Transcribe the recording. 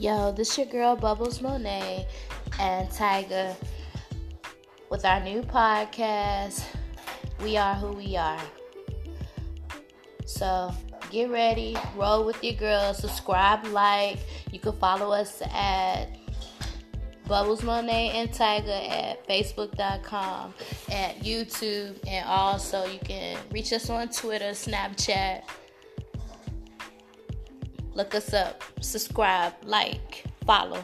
Yo, this is your girl Bubbles Monet and Tyga with our new podcast. We are who we are. So get ready, roll with your girl, subscribe, like. You can follow us at Bubbles Monet and Tyga at Facebook.com, at YouTube, and also you can reach us on Twitter, Snapchat. Look us up, subscribe, like, follow.